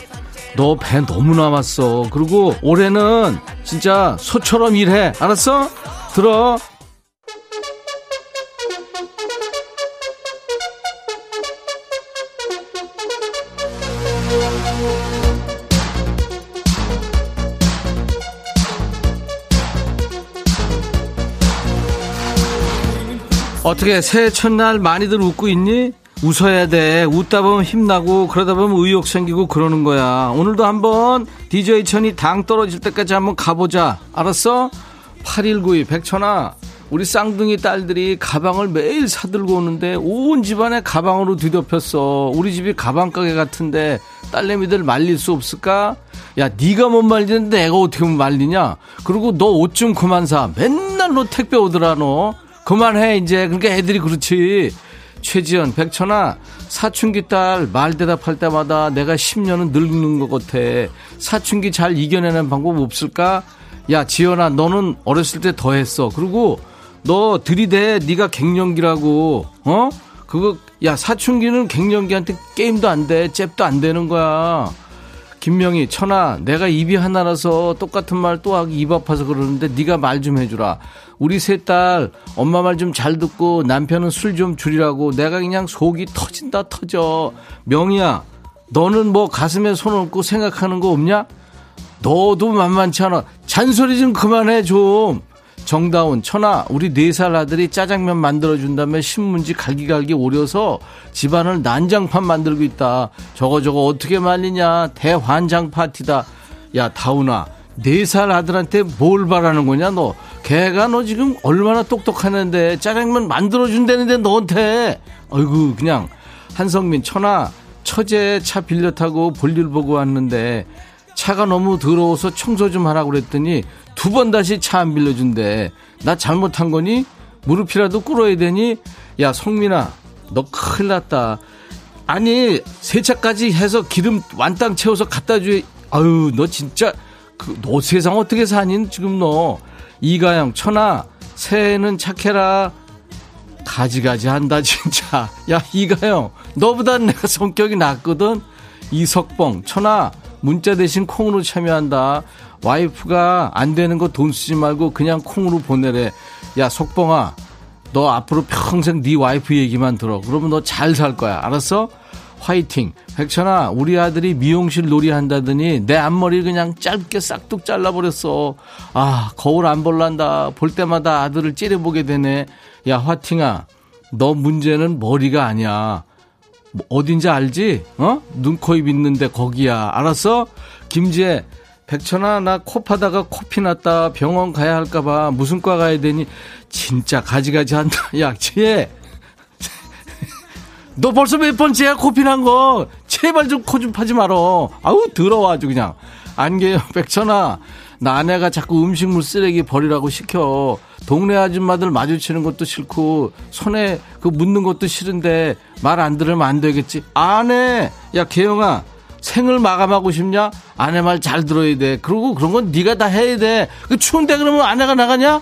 너 배 너무 남았어. 그리고 올해는 진짜 소처럼 일해. 알았어? 들어. 어떻게 새해 첫날 많이들 웃고 있니? 웃어야 돼. 웃다 보면 힘나고 그러다 보면 의욕 생기고 그러는 거야. 오늘도 한번 DJ 천이 당 떨어질 때까지 한번 가보자. 알았어? 8192 백천아 우리 쌍둥이 딸들이 가방을 매일 사들고 오는데 온 집안에 가방으로 뒤덮였어. 우리 집이 가방 가게 같은데 딸내미들 말릴 수 없을까? 야, 네가 못 말리는데 내가 어떻게 말리냐? 그리고 너 옷 좀 그만 사. 맨날 너 택배 오더라 너. 그만해 이제. 그러니까 애들이 그렇지. 최지연, 백천아, 사춘기 딸 말 대답할 때마다 내가 10년은 늙는 것 같아. 사춘기 잘 이겨내는 방법 없을까? 야, 지연아, 너는 어렸을 때 더 했어. 그리고 너 들이대 네가 갱년기라고. 어? 그거 야 사춘기는 갱년기한테 게임도 안 돼 잽도 안 되는 거야. 김명희 천아 내가 입이 하나라서 똑같은 말 또 하기 입 아파서 그러는데 네가 말 좀 해주라. 우리 세딸 엄마 말 좀 잘 듣고 남편은 술 좀 줄이라고 내가 그냥 속이 터진다 터져. 명희야 너는 뭐 가슴에 손 얹고 생각하는 거 없냐? 너도 만만치 않아. 잔소리 좀 그만해 좀 정다운, 천아, 우리 네 살 아들이 짜장면 만들어준 다음에 신문지 갈기갈기 오려서 집안을 난장판 만들고 있다. 저거 저거 어떻게 말리냐. 대환장 파티다. 야, 다운아, 네 살 아들한테 뭘 바라는 거냐, 너. 걔가 너 지금 얼마나 똑똑하는데 짜장면 만들어준다는데 너한테. 아이고, 그냥. 한성민, 천아, 처제 차 빌려 타고 볼일 보고 왔는데 차가 너무 더러워서 청소 좀 하라고 그랬더니 두 번 다시 차 안 빌려준대. 나 잘못한 거니? 무릎이라도 꿇어야 되니? 야, 성민아, 너 큰일 났다. 아니, 세차까지 해서 기름 완땅 채워서 갖다 줘. 아유, 너 진짜, 그, 너 세상 어떻게 사니? 지금 너. 이가영, 천아, 새해는 착해라. 가지가지 한다, 진짜. 야, 이가영, 너보단 내가 성격이 낫거든? 이석봉, 천아, 문자 대신 콩으로 참여한다. 와이프가 안 되는 거 돈 쓰지 말고 그냥 콩으로 보내래. 야, 속봉아. 너 앞으로 평생 네 와이프 얘기만 들어. 그러면 너 잘 살 거야. 알았어? 화이팅. 백천아, 우리 아들이 미용실 놀이 한다더니 내 앞머리 그냥 짧게 싹둑 잘라버렸어. 아, 거울 안 볼란다. 볼 때마다 아들을 째려보게 되네. 야, 화팅아. 너 문제는 머리가 아니야. 뭐 어딘지 알지? 어? 눈, 코, 입 있는데 거기야. 알았어? 김지혜, 백천아, 나 코 파다가 코피 났다. 병원 가야 할까봐. 무슨 과 가야 되니? 진짜 가지가지 한다. 야, 지혜. 너 벌써 몇 번째야 코피 난 거. 제발 좀 코좀 파지 말어. 아우, 더러워 아주 그냥. 안개요, 백천아. 나 아내가 자꾸 음식물 쓰레기 버리라고 시켜. 동네 아줌마들 마주치는 것도 싫고 손에 그 묻는 것도 싫은데 말 안 들으면 안 되겠지. 아내, 야 개영아, 생을 마감하고 싶냐? 아내 말 잘 들어야 돼. 그리고 그런 건 네가 다 해야 돼. 그 추운데 그러면 아내가 나가냐?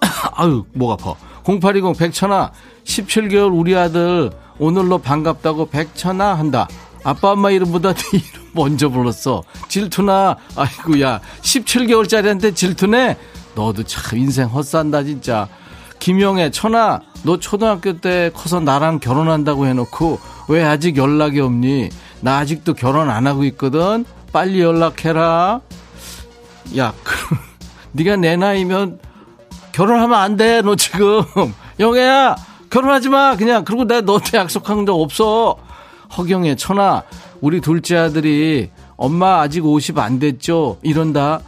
아유, 목 아파. 0820 백천아, 17개월 우리 아들 오늘로 반갑다고 백천아 한다. 아빠 엄마 이름보다 네 이름 먼저 불렀어. 질투나, 아이고, 야, 17개월짜리한테 질투네? 너도 참 인생 헛산다, 진짜. 김영애, 천아, 너 초등학교 때 커서 나랑 결혼한다고 해놓고 왜 아직 연락이 없니? 나 아직도 결혼 안 하고 있거든? 빨리 연락해라. 야, 그, 네가 내 나이면 결혼하면 안 돼, 너 지금. 영애야, 결혼하지 마, 그냥. 그리고 내가 너한테 약속한 적 없어. 허경애, 천아, 우리 둘째 아들이 엄마 아직 50 안 됐죠? 이런다.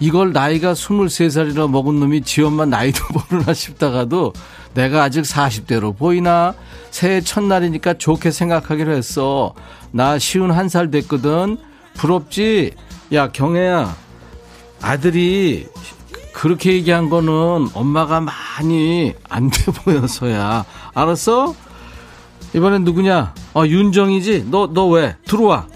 이걸 나이가 23살이나 먹은 놈이 지 엄마 나이도 모르나 싶다가도 내가 아직 40대로 보이나? 새해 첫날이니까 좋게 생각하기로 했어. 나 쉬운 한 살 됐거든. 부럽지? 야, 경애야. 아들이 그렇게 얘기한 거는 엄마가 많이 안 돼 보여서야. 알았어? 이번엔 누구냐? 어, 윤정이지? 너, 너 왜? 들어와.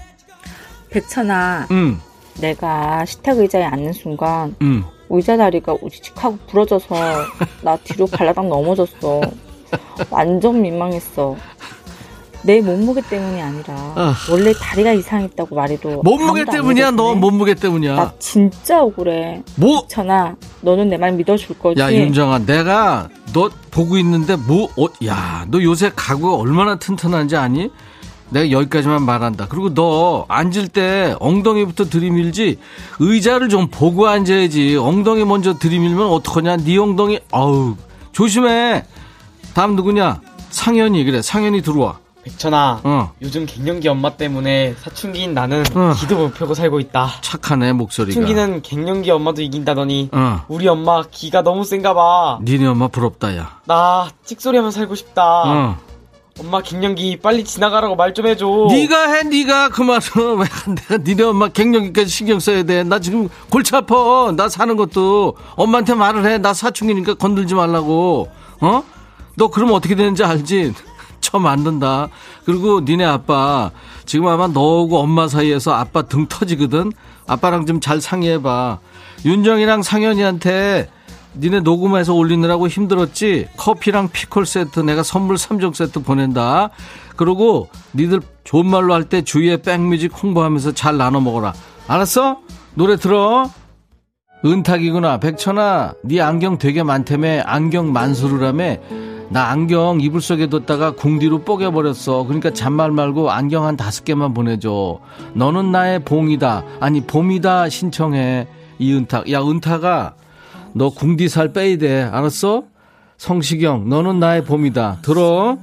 백천아. 응. 내가 식탁 의자에 앉는 순간, 응. 의자 다리가 우직하고 부러져서 나 뒤로 발라당 넘어졌어. 완전 민망했어. 내 몸무게 때문이 아니라 아. 원래 다리가 이상했다고 말해도 몸무게 때문이야 너 몸무게 때문이야 나 진짜 억울해 뭐? 천아 너는 내 말 믿어줄 거지 야 윤정아 내가 너 보고 있는데 뭐야너 어, 요새 가구가 얼마나 튼튼한지 아니? 내가 여기까지만 말한다. 그리고 너 앉을 때 엉덩이부터 들이밀지 의자를 좀 보고 앉아야지. 엉덩이 먼저 들이밀면 어떡하냐? 네 엉덩이 아우 조심해. 다음 누구냐? 상현이 그래. 상현이 들어와. 백천아, 어. 요즘 갱년기 엄마 때문에 사춘기인 나는 어. 기도 못 펴고 살고 있다. 착하네 목소리가. 사춘기는 갱년기 엄마도 이긴다더니 어. 우리 엄마 기가 너무 센가 봐. 니네 엄마 부럽다 야. 나 찍소리하면 살고 싶다. 어. 엄마 갱년기 빨리 지나가라고 말 좀 해줘. 네가 해, 네가 그 말은 왜 내가 니네 엄마 갱년기까지 신경 써야 돼. 나 지금 골치 아파. 나 사는 것도 엄마한테 말을 해. 나 사춘기니까 건들지 말라고. 어? 너 그럼 어떻게 되는지 알지? 처음 안 든다. 그리고 니네 아빠 지금 아마 너하고 엄마 사이에서 아빠 등 터지거든. 아빠랑 좀 잘 상의해봐. 윤정이랑 상현이한테 니네 녹음해서 올리느라고 힘들었지? 커피랑 피콜 세트 내가 선물 3종 세트 보낸다. 그리고 니들 좋은 말로 할 때 주위에 백뮤직 홍보하면서 잘 나눠 먹어라. 알았어? 노래 들어. 은탁이구나. 백천아, 네 안경 되게 많다며 안경 만수르라며 나 안경 이불 속에 뒀다가 궁디로 뽀개버렸어. 그러니까 잔말 말고 안경 한 다섯 개만 보내줘. 너는 나의 봉이다. 아니, 봄이다. 신청해. 이은탁. 야, 은탁아. 너 궁디 살 빼야 돼. 알았어? 성시경. 너는 나의 봄이다. 들어?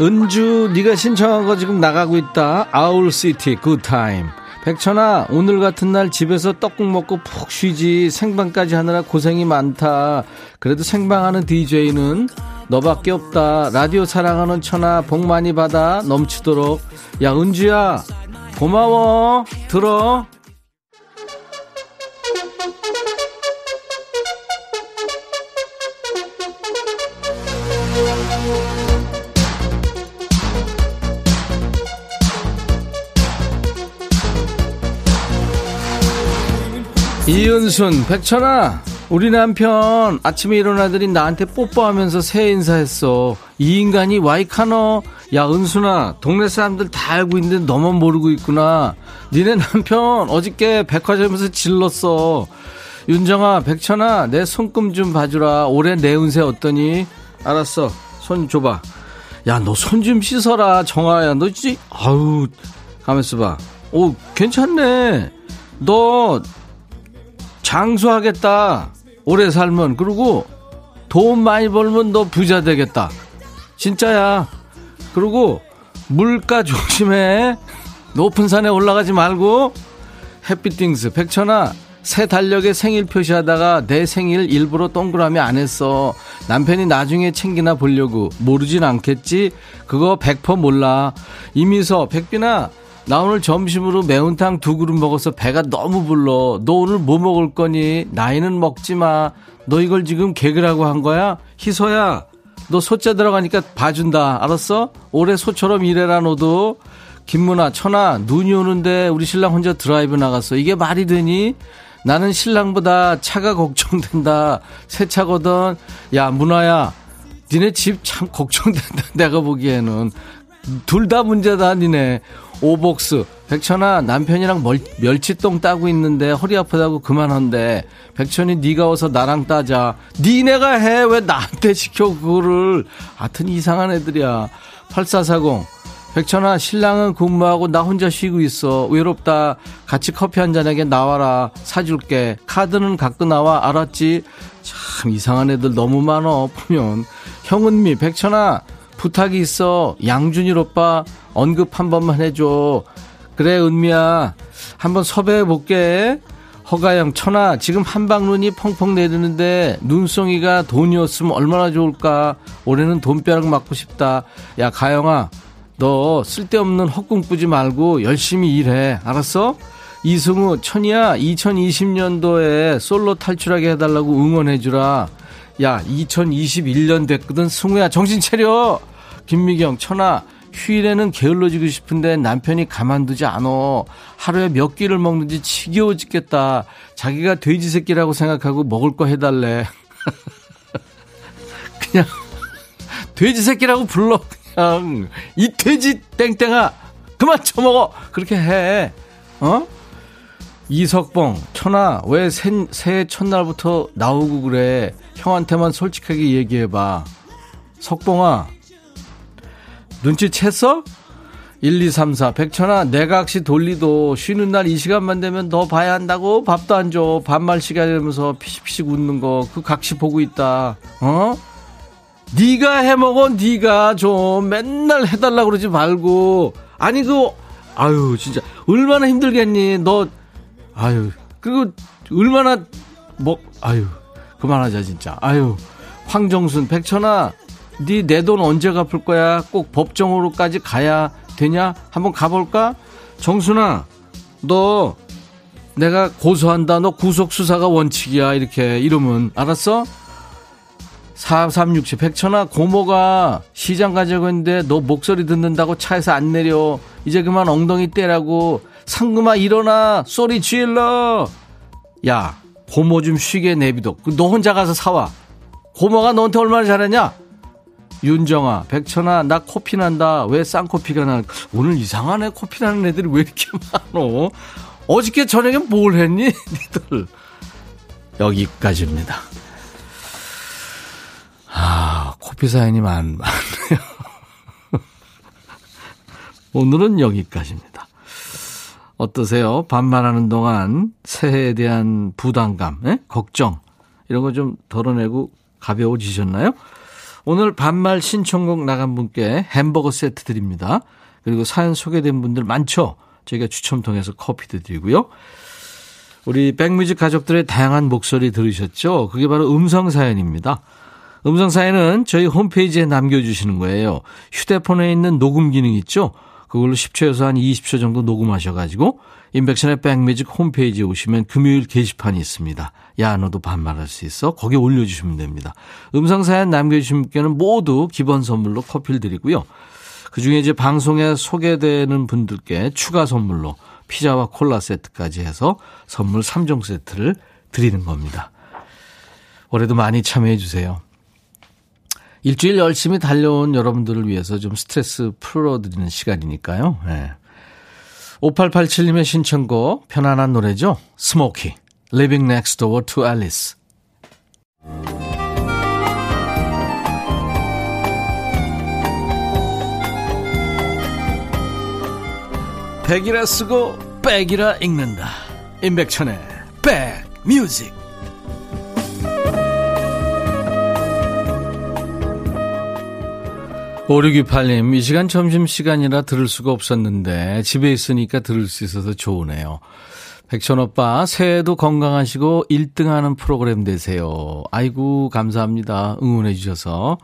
은주, 네가 신청한 거 지금 나가고 있다. Owl City, Good Time. 백천아, 오늘 같은 날 집에서 떡국 먹고 푹 쉬지. 생방까지 하느라 고생이 많다. 그래도 생방하는 DJ는 너밖에 없다. 라디오 사랑하는 천하 복 많이 받아 넘치도록. 야, 은주야, 고마워. 들어. 이은순, 백천아, 우리 남편 아침에 일어나더니 나한테 뽀뽀하면서 새해 인사했어. 이 인간이 와이카노. 야, 은순아, 동네 사람들 다 알고 있는데 너만 모르고 있구나. 니네 남편 어저께 백화점에서 질렀어. 윤정아, 백천아, 내 손금 좀 봐주라. 올해 내 운세 어떠니? 알았어. 손 줘봐. 야, 너 손 좀 씻어라. 정아야, 너 진짜, 아우, 가만있어 봐. 오, 괜찮네. 너 장수하겠다. 오래 살면. 그리고 돈 많이 벌면 너 부자 되겠다. 진짜야. 그리고 물가 조심해. 높은 산에 올라가지 말고. 해피띵스 백천아 새 달력에 생일 표시하다가 내 생일 일부러 동그라미 안 했어. 남편이 나중에 챙기나 보려고. 모르진 않겠지? 그거 100% 몰라. 이미서, 백빈아, 나 오늘 점심으로 매운탕 두 그릇 먹어서 배가 너무 불러. 너 오늘 뭐 먹을 거니? 나이는 먹지 마. 너 이걸 지금 개그라고 한 거야? 희소야, 너 소자 들어가니까 봐준다. 알았어? 올해 소처럼 일해라, 너도. 김문아, 천아, 눈이 오는데 우리 신랑 혼자 드라이브 나갔어. 이게 말이 되니? 나는 신랑보다 차가 걱정된다. 새 차거든. 야, 문아야, 니네 집 참 걱정된다. 내가 보기에는. 둘 다 문제다, 니네. 오복스 백천아 남편이랑 멀, 멸치똥 따고 있는데 허리 아프다고 그만한데 백천이 네가 와서 나랑 따자. 니네가 해. 왜 나한테 시켜 그거를. 하여튼 이상한 애들이야. 8440 백천아 신랑은 근무하고 나 혼자 쉬고 있어. 외롭다. 같이 커피 한 잔에게 나와라. 사줄게. 카드는 갖고 나와. 알았지? 참 이상한 애들 너무 많어 보면. 형은미 백천아 부탁이 있어 양준일 오빠 언급 한 번만 해줘. 그래, 은미야. 한번 섭외해 볼게. 허가영, 천아, 지금 한방눈이 펑펑 내리는데 눈송이가 돈이었으면 얼마나 좋을까. 올해는 돈벼락 맞고 싶다. 야, 가영아, 너 쓸데없는 헛꿈 꾸지 말고 열심히 일해. 알았어? 이승우, 천이야, 2020년도에 솔로 탈출하게 해달라고 응원해주라. 야, 2021년 됐거든. 승우야, 정신 차려! 김미경, 천아, 휴일에는 게을러지고 싶은데 남편이 가만두지 않어. 하루에 몇 끼를 먹는지 지겨워 죽겠다. 자기가 돼지 새끼라고 생각하고 먹을 거 해달래. 그냥 돼지 새끼라고 불러. 그냥 이 돼지 땡땡아 그만 쳐먹어. 그렇게 해. 어? 이석봉, 천아, 왜 새, 새해 첫날부터 나오고 그래? 형한테만 솔직하게 얘기해봐. 석봉아, 눈치챘어? 1, 2, 3, 4. 백천아, 내각시 돌리도 쉬는 날 이 시간만 되면 너 봐야 한다고? 밥도 안 줘. 반말 시간 이면서 피식피식 웃는 거. 그 각시 보고 있다. 어? 네가 해먹어 네가 좀 맨날 해달라 그러지 말고 아니 그 아유 진짜 얼마나 힘들겠니 너 아유 그리고 얼마나 뭐 아유 그만하자 진짜 아유 황정순 백천아 네 내 돈 언제 갚을 거야? 꼭 법정으로까지 가야 되냐? 한번 가볼까? 정순아 너 내가 고소한다. 너 구속수사가 원칙이야. 이렇게 이러면 알았어? 4367 백천아 고모가 시장 가자고 했는데 너 목소리 듣는다고 차에서 안 내려. 이제 그만 엉덩이 떼라고. 상금아 일어나. 소리 질러. 야 고모 좀 쉬게 내비둬. 너 혼자 가서 사와. 고모가 너한테 얼마나 잘했냐 윤정아 백천아 나 코피 난다 왜 쌍코피가 나 오늘 이상하네 코피 나는 애들이 왜 이렇게 많어 어저께 저녁에 뭘 했니 니들 여기까지입니다 아, 코피 사연이 많, 많네요. 오늘은 여기까지입니다. 어떠세요? 반말하는 동안 새해에 대한 부담감, 에? 걱정, 이런 거 좀 덜어내고 가벼워지셨나요? 오늘 반말 신청곡 나간 분께 햄버거 세트 드립니다. 그리고 사연 소개된 분들 많죠? 저희가 추첨 통해서 커피도 드리고요. 우리 백뮤직 가족들의 다양한 목소리 들으셨죠? 그게 바로 음성 사연입니다. 음성 사연은 저희 홈페이지에 남겨주시는 거예요. 휴대폰에 있는 녹음 기능 있죠? 그걸로 10초에서 한 20초 정도 녹음하셔가지고 인백션의 백뮤직 홈페이지에 오시면 금요일 게시판이 있습니다. 야 너도 반말할 수 있어? 거기 올려주시면 됩니다. 음성 사연 남겨주신 분께는 모두 기본 선물로 커피를 드리고요. 그중에 이제 방송에 소개되는 분들께 추가 선물로 피자와 콜라 세트까지 해서 선물 3종 세트를 드리는 겁니다. 올해도 많이 참여해 주세요. 일주일 열심히 달려온 여러분들을 위해서 좀 스트레스 풀어드리는 시간이니까요. 네. 5887님의 신청곡 편안한 노래죠. 스모키 Living Next Door to Alice 백이라 쓰고 백이라 읽는다. 임백천의 백뮤직 5628님, 이 시간 점심시간이라 들을 수가 없었는데, 집에 있으니까 들을 수 있어서 좋으네요. 백천 오빠, 새해도 건강하시고 1등 하는 프로그램 되세요. 아이고, 감사합니다. 응원해주셔서.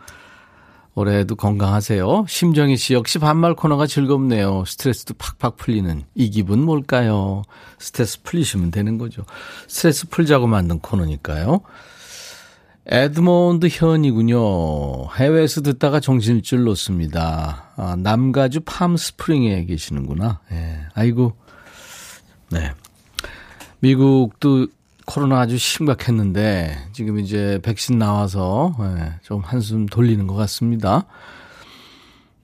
올해도 건강하세요. 심정희 씨 역시 반말 코너가 즐겁네요. 스트레스도 팍팍 풀리는 이 기분 뭘까요? 스트레스 풀리시면 되는 거죠. 스트레스 풀자고 만든 코너니까요. 에드몬드 현이군요. 해외에서 듣다가 정신줄 놓습니다. 아, 남가주 팜스프링에 계시는구나. 예. 아이고. 네. 미국도 코로나 아주 심각했는데 지금 이제 백신 나와서 예, 좀 한숨 돌리는 것 같습니다.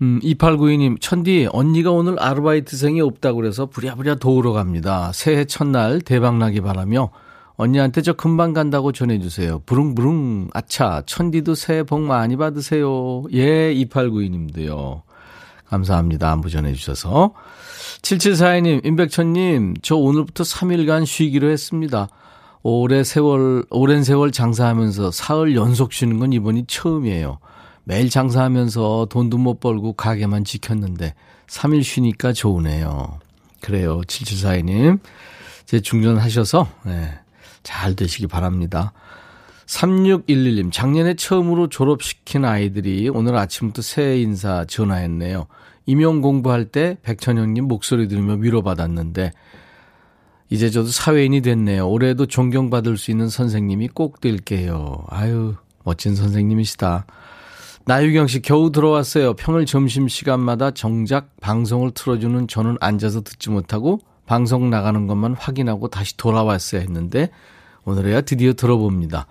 음, 2892님, 천디, 언니가 오늘 아르바이트생이 없다고 그래서 부랴부랴 도우러 갑니다. 새해 첫날 대박나기 바라며 언니한테 저 금방 간다고 전해주세요. 부릉부릉. 아차, 천디도 새해 복 많이 받으세요. 예, 2892님도요. 감사합니다. 안부 전해주셔서. 7742님, 임백천님, 저 오늘부터 3일간 쉬기로 했습니다. 오래 세월, 오랜 세월 장사하면서 사흘 연속 쉬는 건 이번이 처음이에요. 매일 장사하면서 돈도 못 벌고 가게만 지켰는데 3일 쉬니까 좋으네요. 그래요. 7742님. 제 중전하셔서, 네. 잘 되시기 바랍니다. 3611님, 작년에 처음으로 졸업시킨 아이들이 오늘 아침부터 새해 인사 전화했네요. 임용 공부할 때 백천영님 목소리 들으며 위로받았는데, 이제 저도 사회인이 됐네요. 올해도 존경받을 수 있는 선생님이 꼭 될게요. 아유, 멋진 선생님이시다. 나유경 씨 겨우 들어왔어요. 평일 점심시간마다 정작 방송을 틀어주는 저는 앉아서 듣지 못하고 방송 나가는 것만 확인하고 다시 돌아왔어야 했는데 오늘에야 드디어 들어봅니다.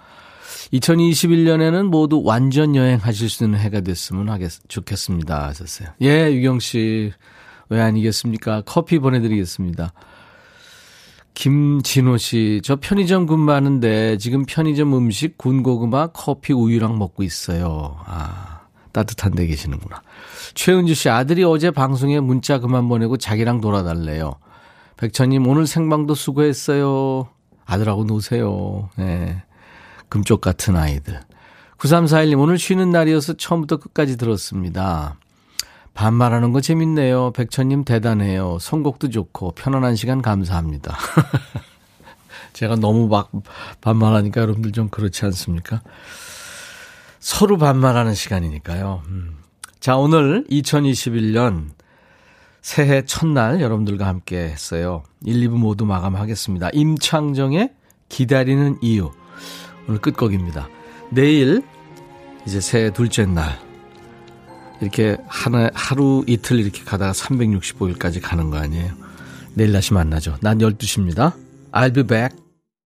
2021년에는 모두 완전 여행하실 수 있는 해가 됐으면 하겠, 좋겠습니다. 하셨어요. 예, 유경 씨. 왜 아니겠습니까? 커피 보내드리겠습니다. 김진호 씨, 저 편의점 근무하는데 지금 편의점 음식 군고구마, 커피, 우유랑 먹고 있어요. 아, 따뜻한 데 계시는구나. 최은주 씨, 아들이 어제 방송에 문자 그만 보내고 자기랑 놀아달래요. 백천님, 오늘 생방도 수고했어요. 아들하고 노세요. 예. 금쪽 같은 아이들. 9341님, 오늘 쉬는 날이어서 처음부터 끝까지 들었습니다. 반말하는 거 재밌네요. 백천님 대단해요. 선곡도 좋고 편안한 시간 감사합니다. 제가 너무 막 반말하니까 여러분들 좀 그렇지 않습니까? 서로 반말하는 시간이니까요. 음. 자, 오늘 2021년 새해 첫날 여러분들과 함께 했어요. 1, 2부 모두 마감하겠습니다. 임창정의 기다리는 이유. 오늘 끝곡입니다. 내일 이제 새해 둘째 날. 이렇게 하나, 하루 이틀 이렇게 가다가 365일까지 가는 거 아니에요. 내일 다시 만나죠. 난 12시입니다. I'll be back.